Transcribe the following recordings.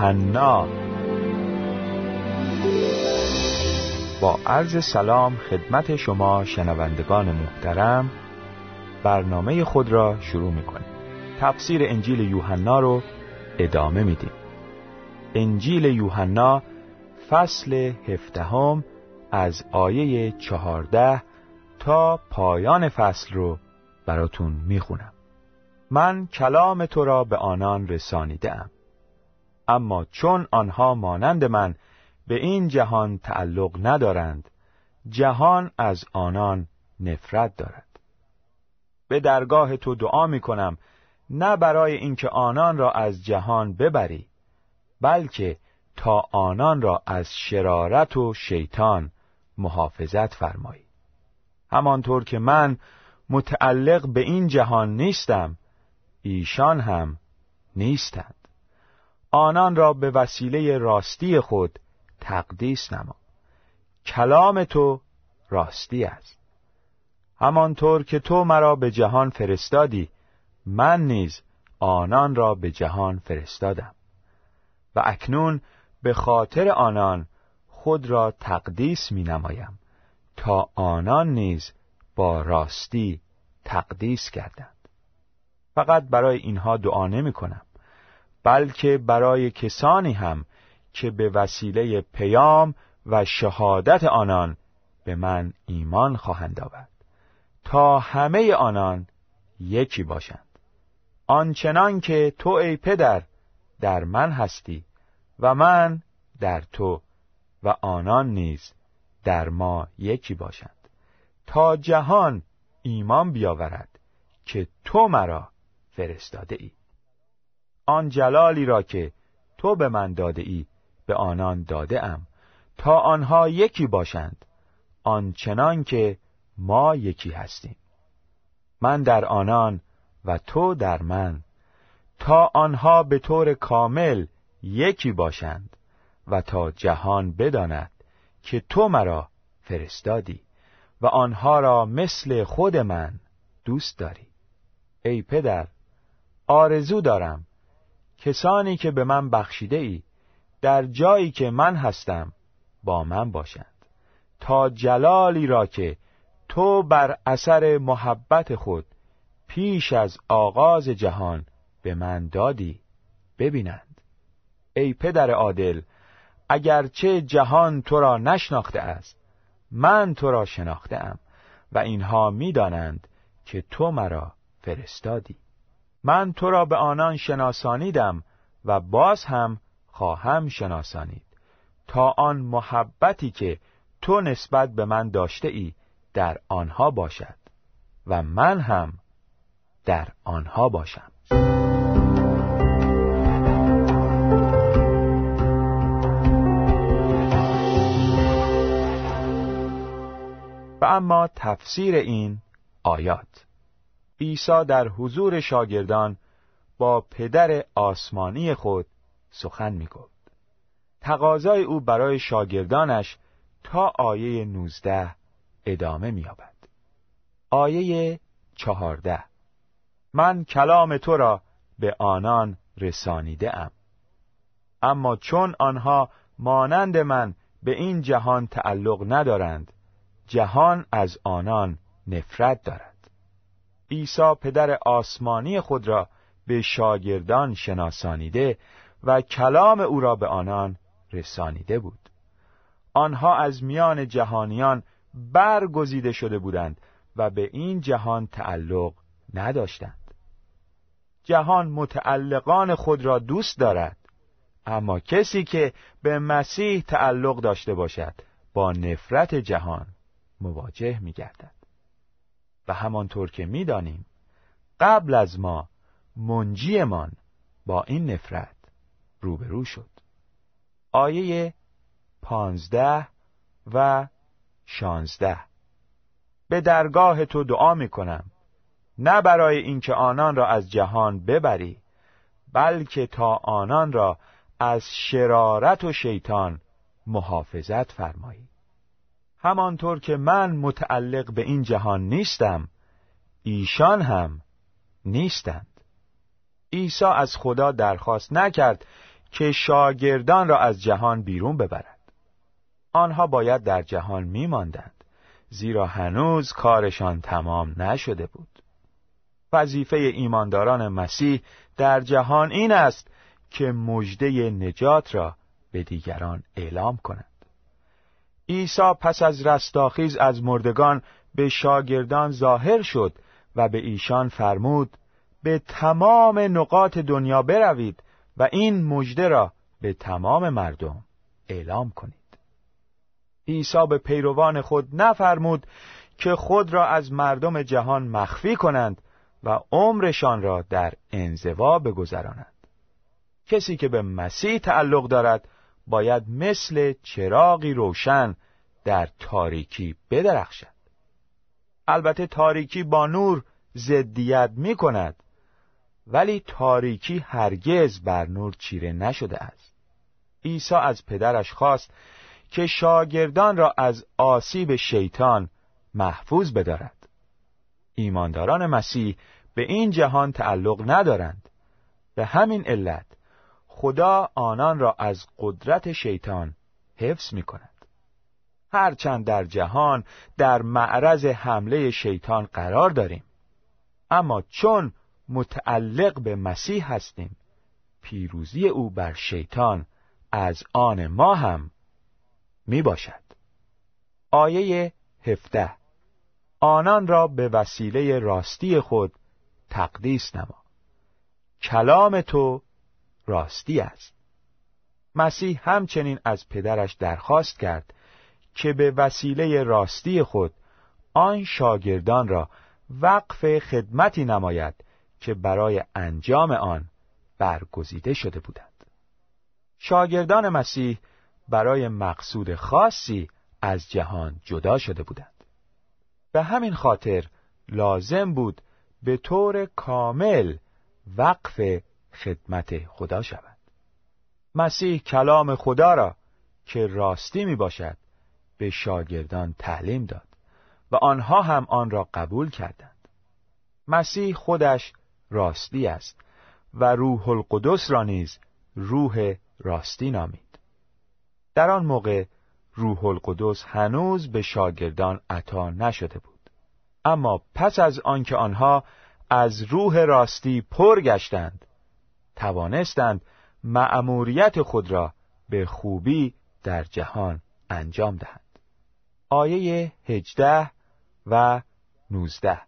یوحنا با عرض سلام خدمت شما شنوندگان محترم برنامه خود را شروع می‌کنیم. تفسیر انجیل یوحنا رو ادامه میدیم. انجیل یوحنا فصل هفدهم از آیه چهارده تا پایان فصل رو براتون می‌خونم. من کلام تو را به آنان رسانیدم اما چون آنها مانند من به این جهان تعلق ندارند جهان از آنان نفرت دارد. به درگاه تو دعا می کنم نه برای اینکه آنان را از جهان ببری بلکه تا آنان را از شرارت و شیطان محافظت فرمایی. همانطور که من متعلق به این جهان نیستم ایشان هم نیستند. آنان را به وسیله راستی خود تقدیس نما. کلام تو راستی است. همانطور که تو مرا به جهان فرستادی من نیز آنان را به جهان فرستادم. و اکنون به خاطر آنان خود را تقدیس می نمایم تا آنان نیز با راستی تقدیس کردند فقط برای اینها دعا نمی کنم. بلکه برای کسانی هم که به وسیله پیام و شهادت آنان به من ایمان خواهند آورد. تا همه آنان یکی باشند. آنچنان که تو ای پدر در من هستی و من در تو و آنان نیز در ما یکی باشند. تا جهان ایمان بیاورد که تو مرا فرستاده ای. آن جلالی را که تو به من داده ای به آنان داده ام. تا آنها یکی باشند آنچنان که ما یکی هستیم. من در آنان و تو در من. تا آنها به طور کامل یکی باشند و تا جهان بداند که تو مرا فرستادی و آنها را مثل خود من دوست داری. ای پدر آرزو دارم کسانی که به من بخشیده ای در جایی که من هستم با من باشند. تا جلالی را که تو بر اثر محبت خود پیش از آغاز جهان به من دادی ببینند. ای پدر عادل اگرچه جهان تو را نشناخته است من تو را شناخته ام و اینها می‌دانند که تو مرا فرستادی. من تو را به آنان شناسانیدم و باز هم خواهم شناسانید. تا آن محبتی که تو نسبت به من داشته ای در آنها باشد و من هم در آنها باشم. و اما تفسیر این آیات عیسی در حضور شاگردان با پدر آسمانی خود سخن می گفت. تقاضای او برای شاگردانش تا آیه 19 ادامه می یابد. آیه چهارده من کلام تو را به آنان رسانیده ام. اما چون آنها مانند من به این جهان تعلق ندارند جهان از آنان نفرت دارد عیسی پدر آسمانی خود را به شاگردان شناسانیده و کلام او را به آنان رسانیده بود. آنها از میان جهانیان برگزیده شده بودند و به این جهان تعلق نداشتند. جهان متعلقان خود را دوست دارد اما کسی که به مسیح تعلق داشته باشد با نفرت جهان مواجه می گردد و همانطور که می دانیم قبل از ما منجیمان با این نفرت روبرو شد. آیه پانزده و شانزده. به درگاه تو دعا می کنم نه برای اینکه آنان را از جهان ببری بلکه تا آنان را از شرارت و شیطان محافظت فرمایی. همانطور که من متعلق به این جهان نیستم ایشان هم نیستند. عیسی از خدا درخواست نکرد که شاگردان را از جهان بیرون ببرد. آنها باید در جهان میماندند زیرا هنوز کارشان تمام نشده بود. وظیفه ایمانداران مسیح در جهان این است که مژده نجات را به دیگران اعلام کنند. عیسی پس از رستاخیز از مردگان به شاگردان ظاهر شد و به ایشان فرمود به تمام نقاط دنیا بروید و این مژده را به تمام مردم اعلام کنید. عیسی به پیروان خود نفرمود که خود را از مردم جهان مخفی کنند و عمرشان را در انزوا بگذرانند. کسی که به مسیح تعلق دارد باید مثل چراغی روشن در تاریکی بدرخشد. البته تاریکی با نور ضدیت می کند ولی تاریکی هرگز بر نور چیره نشده است. عیسی از پدرش خواست که شاگردان را از آسیب شیطان محفوظ بدارد. ایمانداران مسیح به این جهان تعلق ندارند. به همین علت خدا آنان را از قدرت شیطان حفظ می کند هرچند در جهان در معرض حمله شیطان قرار داریم اما چون متعلق به مسیح هستیم پیروزی او بر شیطان از آن ما هم می باشد آیه هفته آنان را به وسیله راستی خود تقدیس نما. کلام تو راستی است. مسیح همچنین از پدرش درخواست کرد که به وسیله راستی خود آن شاگردان را وقف خدمتی نماید که برای انجام آن برگزیده شده بودند. شاگردان مسیح برای مقصود خاصی از جهان جدا شده بودند. به همین خاطر لازم بود به طور کامل وقف خدمت خدا شود. مسیح کلام خدا را که راستی می باشد به شاگردان تعلیم داد و آنها هم آن را قبول کردند. مسیح خودش راستی است و روح القدس را نیز روح راستی نامید. در آن موقع روح القدس هنوز به شاگردان عطا نشده بود. اما پس از آنکه آنها از روح راستی پر گشتند توانستند مأموریت خود را به خوبی در جهان انجام دهند. آیه هجده و نوزده.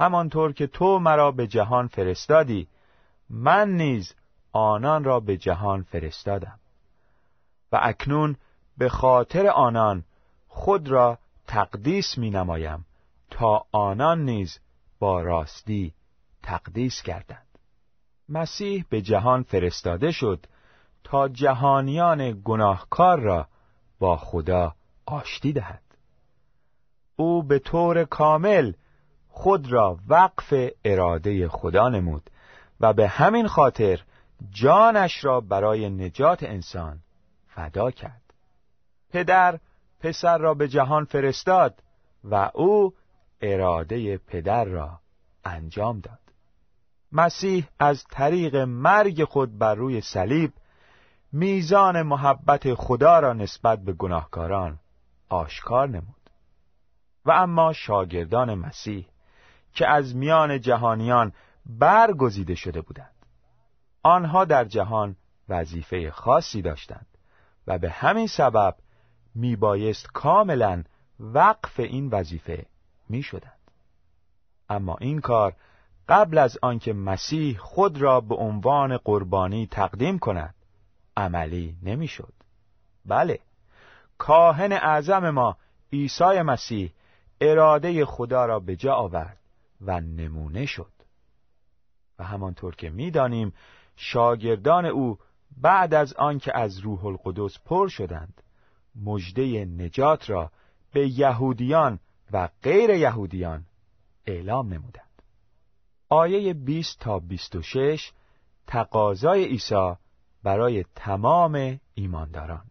همانطور که تو مرا به جهان فرستادی من نیز آنان را به جهان فرستادم. و اکنون به خاطر آنان خود را تقدیس می نمایم تا آنان نیز با راستی تقدیس کردند مسیح به جهان فرستاده شد تا جهانیان گناهکار را با خدا آشتی دهد. او به طور کامل خود را وقف اراده خدا نمود و به همین خاطر جانش را برای نجات انسان فدا کرد. پدر پسر را به جهان فرستاد و او اراده پدر را انجام داد. مسیح از طریق مرگ خود بر روی صلیب میزان محبت خدا را نسبت به گناهکاران آشکار نمود. و اما شاگردان مسیح که از میان جهانیان برگزیده شده بودند آنها در جهان وظیفه خاصی داشتند و به همین سبب میبایست کاملا وقف این وظیفه می‌شدند. اما این کار قبل از آنکه مسیح خود را به عنوان قربانی تقدیم کند عملی نمی‌شد. بله کاهن اعظم ما عیسی مسیح اراده خدا را به جا آورد و نمونه شد. و همانطور که می‌دانیم شاگردان او بعد از آنکه از روح القدس پر شدند مژده نجات را به یهودیان و غیر یهودیان اعلام نمودند. آیه 20 تا 26 تقاضای عیسی برای تمام ایمانداران.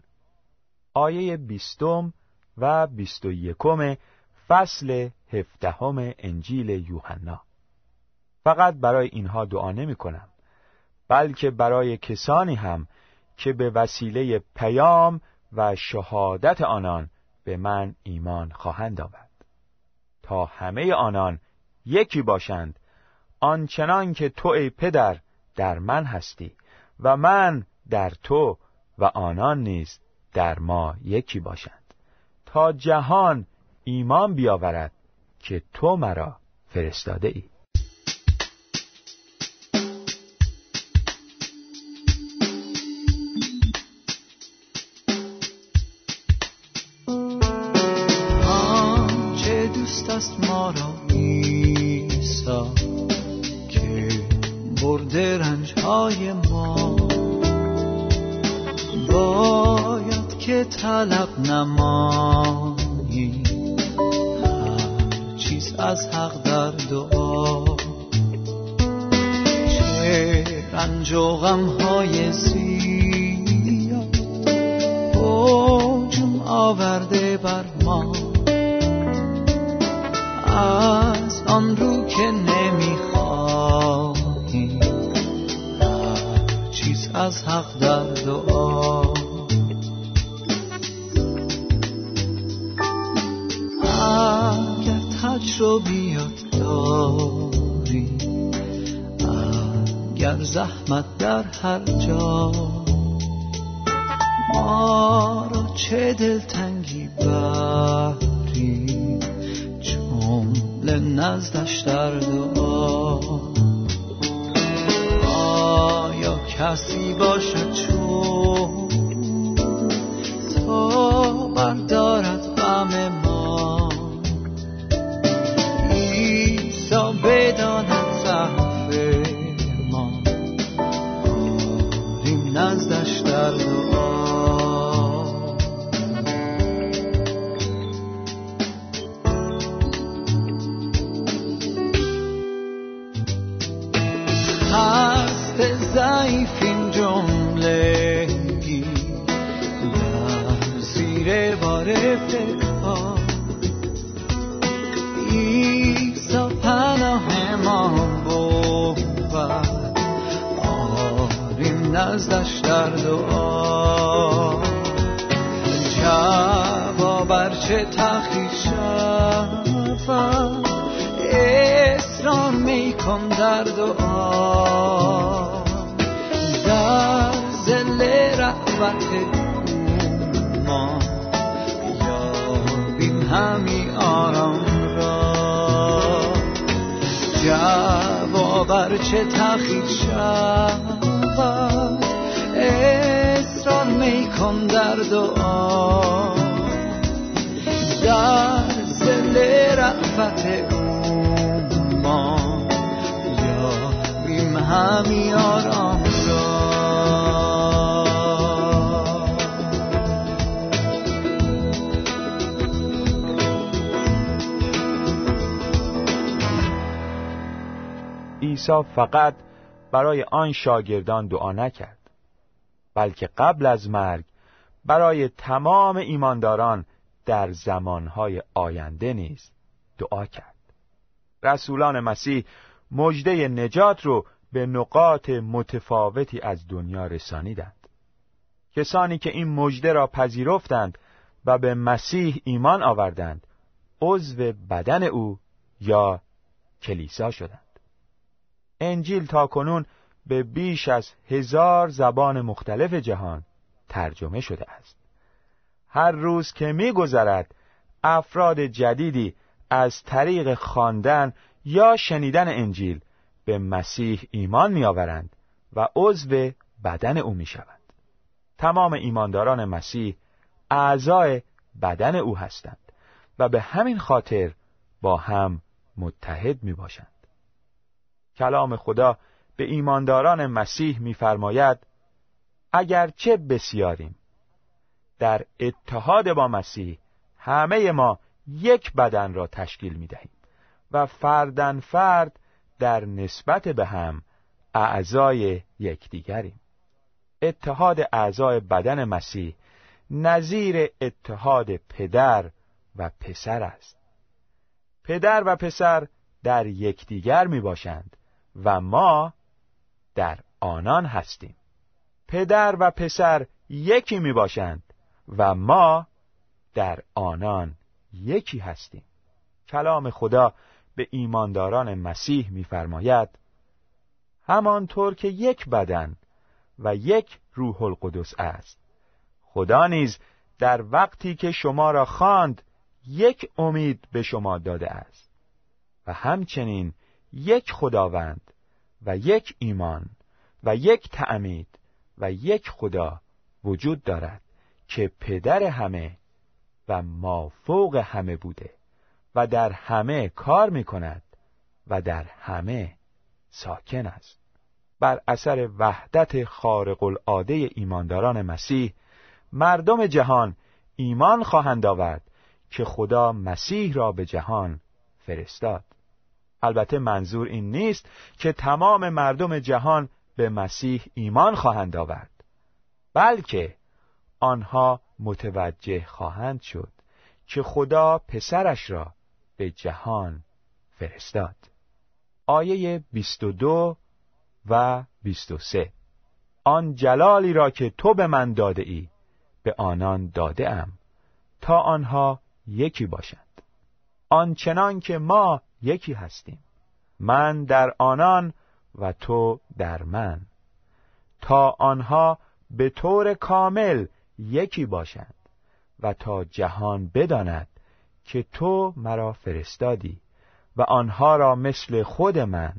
آیه بیستم و بیست و یکم فصل هفدهم انجیل یوحنا. فقط برای اینها دعا نمی کنم بلکه برای کسانی هم که به وسیله پیام و شهادت آنان به من ایمان خواهند آورد. تا همه آنان یکی باشند آنچنان که تو ای پدر در من هستی و من در تو و آنان نیز در ما یکی باشند. تا جهان ایمان بیاورد که تو مرا فرستاده ای. طلب نمایی هر چیز از حق در دعا. چه رنج و غم های زیاد. بوجم آورده بر ما. از آن رو که نمی‌خواهیم هر چیز از حق در دعا. رو بیاد داری. اگر زحمت در هر جا ما را چه دلتنگی بری؟ جمله نزدش در دعا. آیا کسی باشد چون تا نزدش در دعا. جواب چه تخیل شفم اصرار میکن در دعا. در زل رحمت ما یابیم همی آرام را. جواب چه تخیل شفم میکن در دعا در زل رحمت او ما یاریم همی آرام را عیسی فقط برای آن شاگردان دعا نکرد. بلکه قبل از مرگ برای تمام ایمانداران در زمانهای آینده نیز دعا کرد. رسولان مسیح مجده نجات رو به نقاط متفاوتی از دنیا رسانیدند. کسانی که این مجده را پذیرفتند و به مسیح ایمان آوردند عضو بدن او یا کلیسا شدند. انجیل تا کنون به بیش از هزار زبان مختلف جهان ترجمه شده است هر روز که میگذرد افراد جدیدی از طریق خواندن یا شنیدن انجیل به مسیح ایمان میآورند و عضو بدن او می‌شوند تمام ایمانداران مسیح اعضای بدن او هستند و به همین خاطر با هم متحد می باشند. کلام خدا به ایمانداران مسیح می‌فرماید چه بسیاریم. در اتحاد با مسیح همه ما یک بدن را تشکیل می دهیم و فردن فرد در نسبت به هم اعضای یکدیگریم. اتحاد اعضای بدن مسیح نظیر اتحاد پدر و پسر است. پدر و پسر در یکدیگر می باشند و ما در آنان هستیم. پدر و پسر یکی می باشند و ما در آنان یکی هستیم. کلام خدا به ایمانداران مسیح می‌فرماید همانطور که یک بدن و یک روح القدس است خدا نیز در وقتی که شما را خواند یک امید به شما داده است و همچنین یک خداوند و یک ایمان و یک تعمید و یک خدا وجود دارد که پدر همه و مافوق همه بوده و در همه کار می کند و در همه ساکن است. بر اثر وحدت خارق العاده ایمانداران مسیح مردم جهان ایمان خواهند آورد که خدا مسیح را به جهان فرستاد. البته منظور این نیست که تمام مردم جهان به مسیح ایمان خواهند آورد بلکه آنها متوجه خواهند شد که خدا پسرش را به جهان فرستاد. آیه 22 و 23 آن جلالی را که تو به من داده ای به آنان داده ام تا آنها یکی باشند. آنچنان که ما یکی هستیم. من در آنان و تو در من. تا آنها به طور کامل یکی باشند و تا جهان بداند که تو مرا فرستادی و آنها را مثل خود من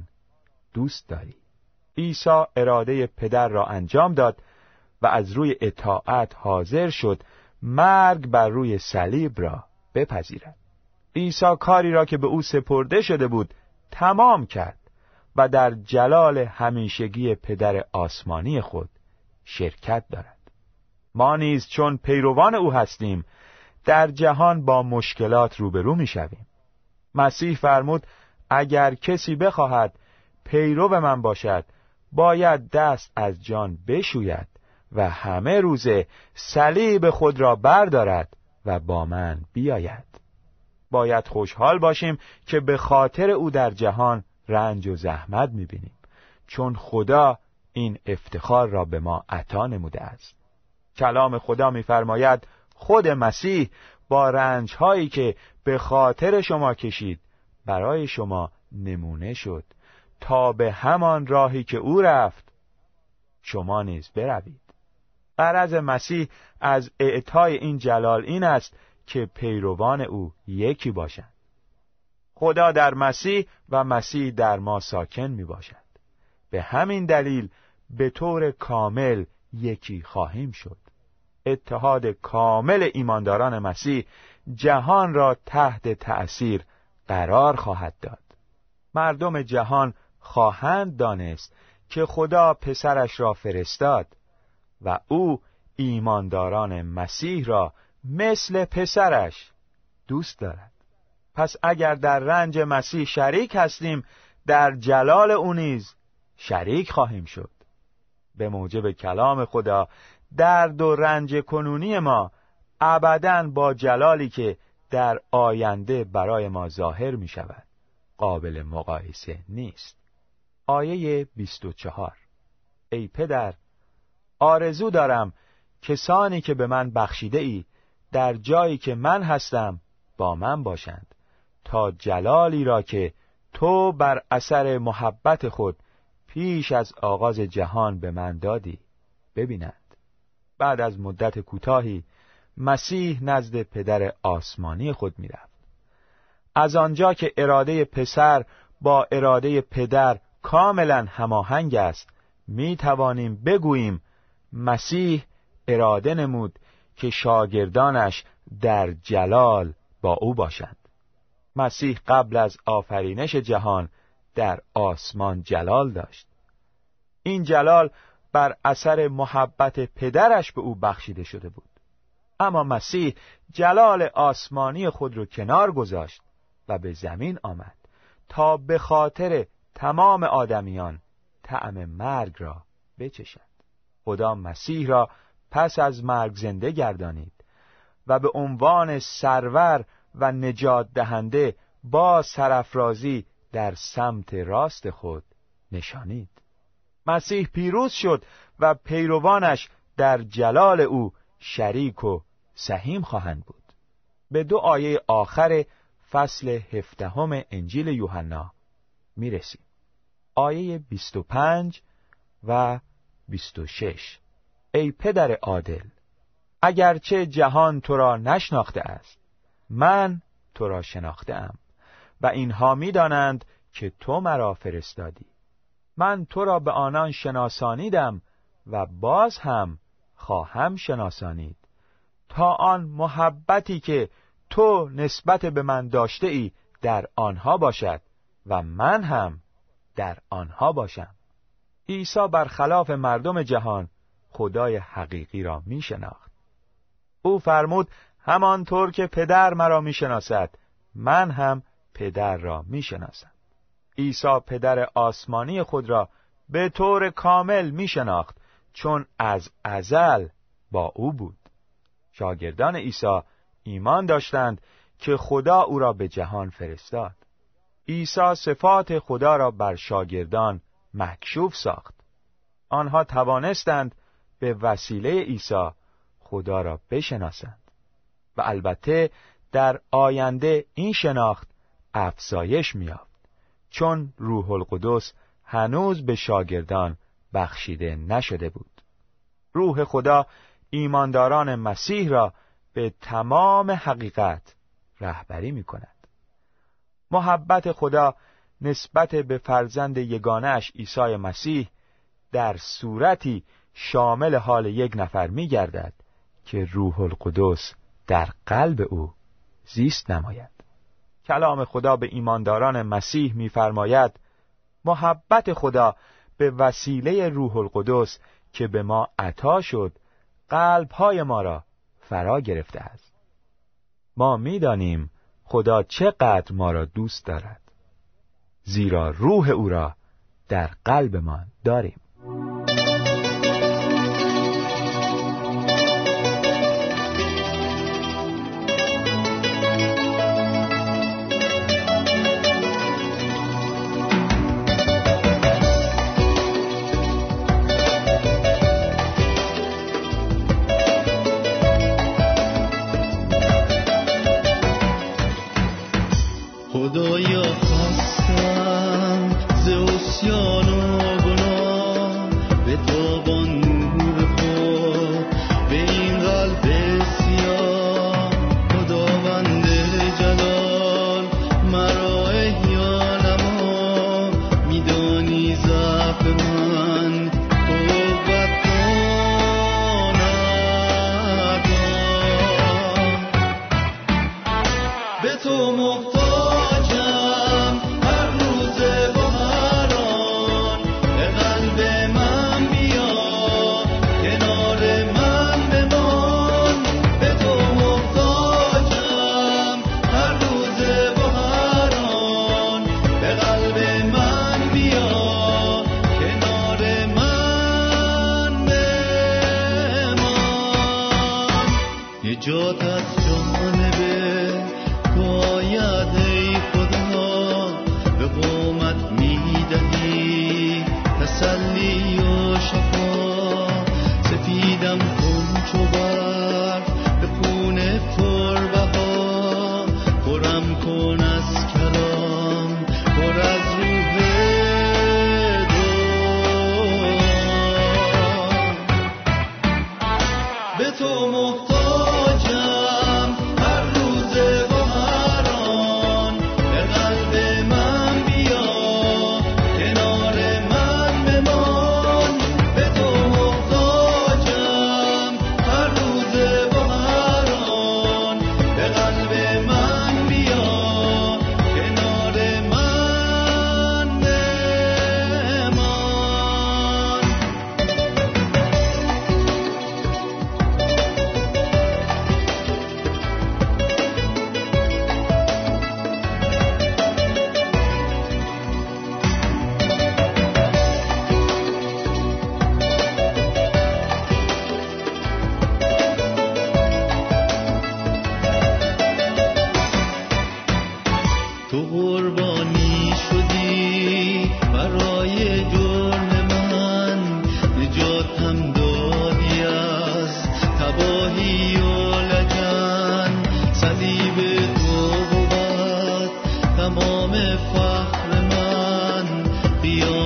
دوست داری. عیسی اراده پدر را انجام داد و از روی اطاعت حاضر شد مرگ بر روی صلیب را بپذیرد. عیسی کاری را که به او سپرده شده بود تمام کرد و در جلال همیشگی پدر آسمانی خود شرکت دارد ما نیز چون پیروان او هستیم در جهان با مشکلات روبرو می شویم. مسیح فرمود اگر کسی بخواهد پیرو من باشد باید دست از جان بشوید و همه روزه صلیب خود را بردارد و با من بیاید باید خوشحال باشیم که به خاطر او در جهان رنج و زحمت می‌بینیم. چون خدا این افتخار را به ما عطا نموده است. کلام خدا میفرماید خود مسیح با رنج هایی که به خاطر شما کشید برای شما نمونه شد. تا به همان راهی که او رفت شما نیز بروید. قرض مسیح از اعطای این جلال این است که پیروان او یکی باشند خدا در مسیح و مسیح در ما ساکن می باشد. به همین دلیل به طور کامل یکی خواهیم شد. اتحاد کامل ایمانداران مسیح جهان را تحت تأثیر قرار خواهد داد. مردم جهان خواهند دانست که خدا پسرش را فرستاد و او ایمانداران مسیح را مثل پسرش دوست دارد. پس اگر در رنج مسیح شریک هستیم در جلال او نیز شریک خواهیم شد. به موجب کلام خدا درد و رنج کنونی ما ابدا با جلالی که در آینده برای ما ظاهر می شود قابل مقایسه نیست. آیه 24 ای پدر آرزو دارم کسانی که به من بخشیده ای در جایی که من هستم با من باشند. تا جلالی را که تو بر اثر محبت خود پیش از آغاز جهان به من دادی ببینند بعد از مدت کوتاهی مسیح نزد پدر آسمانی خود می‌رفت. از آنجا که اراده پسر با اراده پدر کاملا هماهنگ است می توانیم بگوییم مسیح اراده نمود که شاگردانش در جلال با او باشند مسیح قبل از آفرینش جهان در آسمان جلال داشت. این جلال بر اثر محبت پدرش به او بخشیده شده بود. اما مسیح جلال آسمانی خود را کنار گذاشت و به زمین آمد تا به خاطر تمام آدمیان طعم مرگ را بچشد. خدا مسیح را پس از مرگ زنده گردانید و به عنوان سرور و نجات دهنده با سرفرازی در سمت راست خود نشانید. مسیح پیروز شد و پیروانش در جلال او شریک و سهیم خواهند بود. به دو آیه آخر فصل هفدهم انجیل یوحنا می‌رسیم. آیه 25 و 26 ای پدر عادل اگرچه جهان تو را نشناخته است من تو را شناخته ام و اینها می‌دانند که تو مرا فرستادی. من تو را به آنان شناسانیدم و باز هم خواهم شناسانید. تا آن محبتی که تو نسبت به من داشته ای در آنها باشد و من هم در آنها باشم. عیسی برخلاف مردم جهان خدای حقیقی را می شناخت او فرمود همانطور که پدر مرا می شناسد من هم پدر را می شناسم عیسی پدر آسمانی خود را به طور کامل می شناخت چون از ازل با او بود. شاگردان عیسی ایمان داشتند که خدا او را به جهان فرستاد. عیسی صفات خدا را بر شاگردان مکشوف ساخت. آنها توانستند به وسیله عیسی خدا را بشناسند و البته در آینده این شناخت افزایش میافت چون روح القدس هنوز به شاگردان بخشیده نشده بود روح خدا ایمانداران مسیح را به تمام حقیقت رهبری می کند. محبت خدا نسبت به فرزند یگانش عیسی مسیح در صورتی شامل حال یک نفر می گردد که روح القدس در قلب او زیست نماید. کلام خدا به ایمانداران مسیح می‌فرماید محبت خدا به وسیله روح القدس که به ما عطا شد قلبهای ما را فرا گرفته است. ما می‌دانیم خدا چقدر ما را دوست دارد زیرا روح او را در قلبمان داریم. یا خواستم ز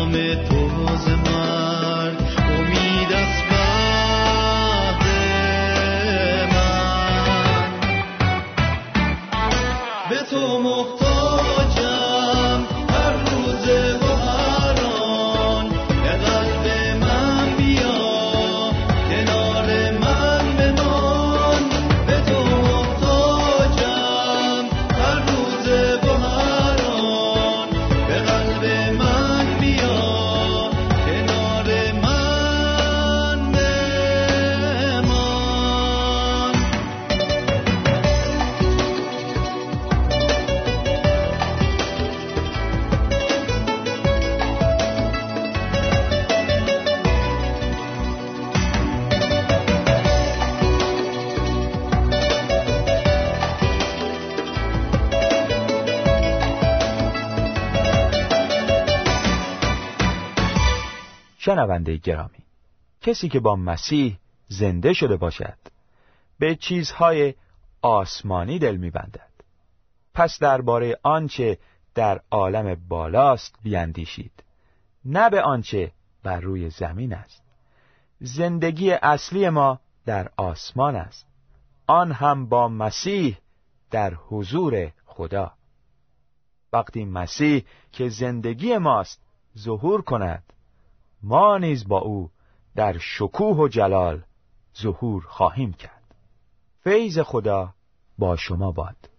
me tu شنونده گرامی کسی که با مسیح زنده شده باشد به چیزهای آسمانی دل میبندد. پس درباره آنچه در عالم بالاست بیاندیشید نه به آنچه بر روی زمین است. زندگی اصلی ما در آسمان است. آن هم با مسیح در حضور خدا. وقتی مسیح که زندگی ماست ظهور کند ما نیز با او در شکوه و جلال ظهور خواهیم کرد. فیض خدا با شما باد.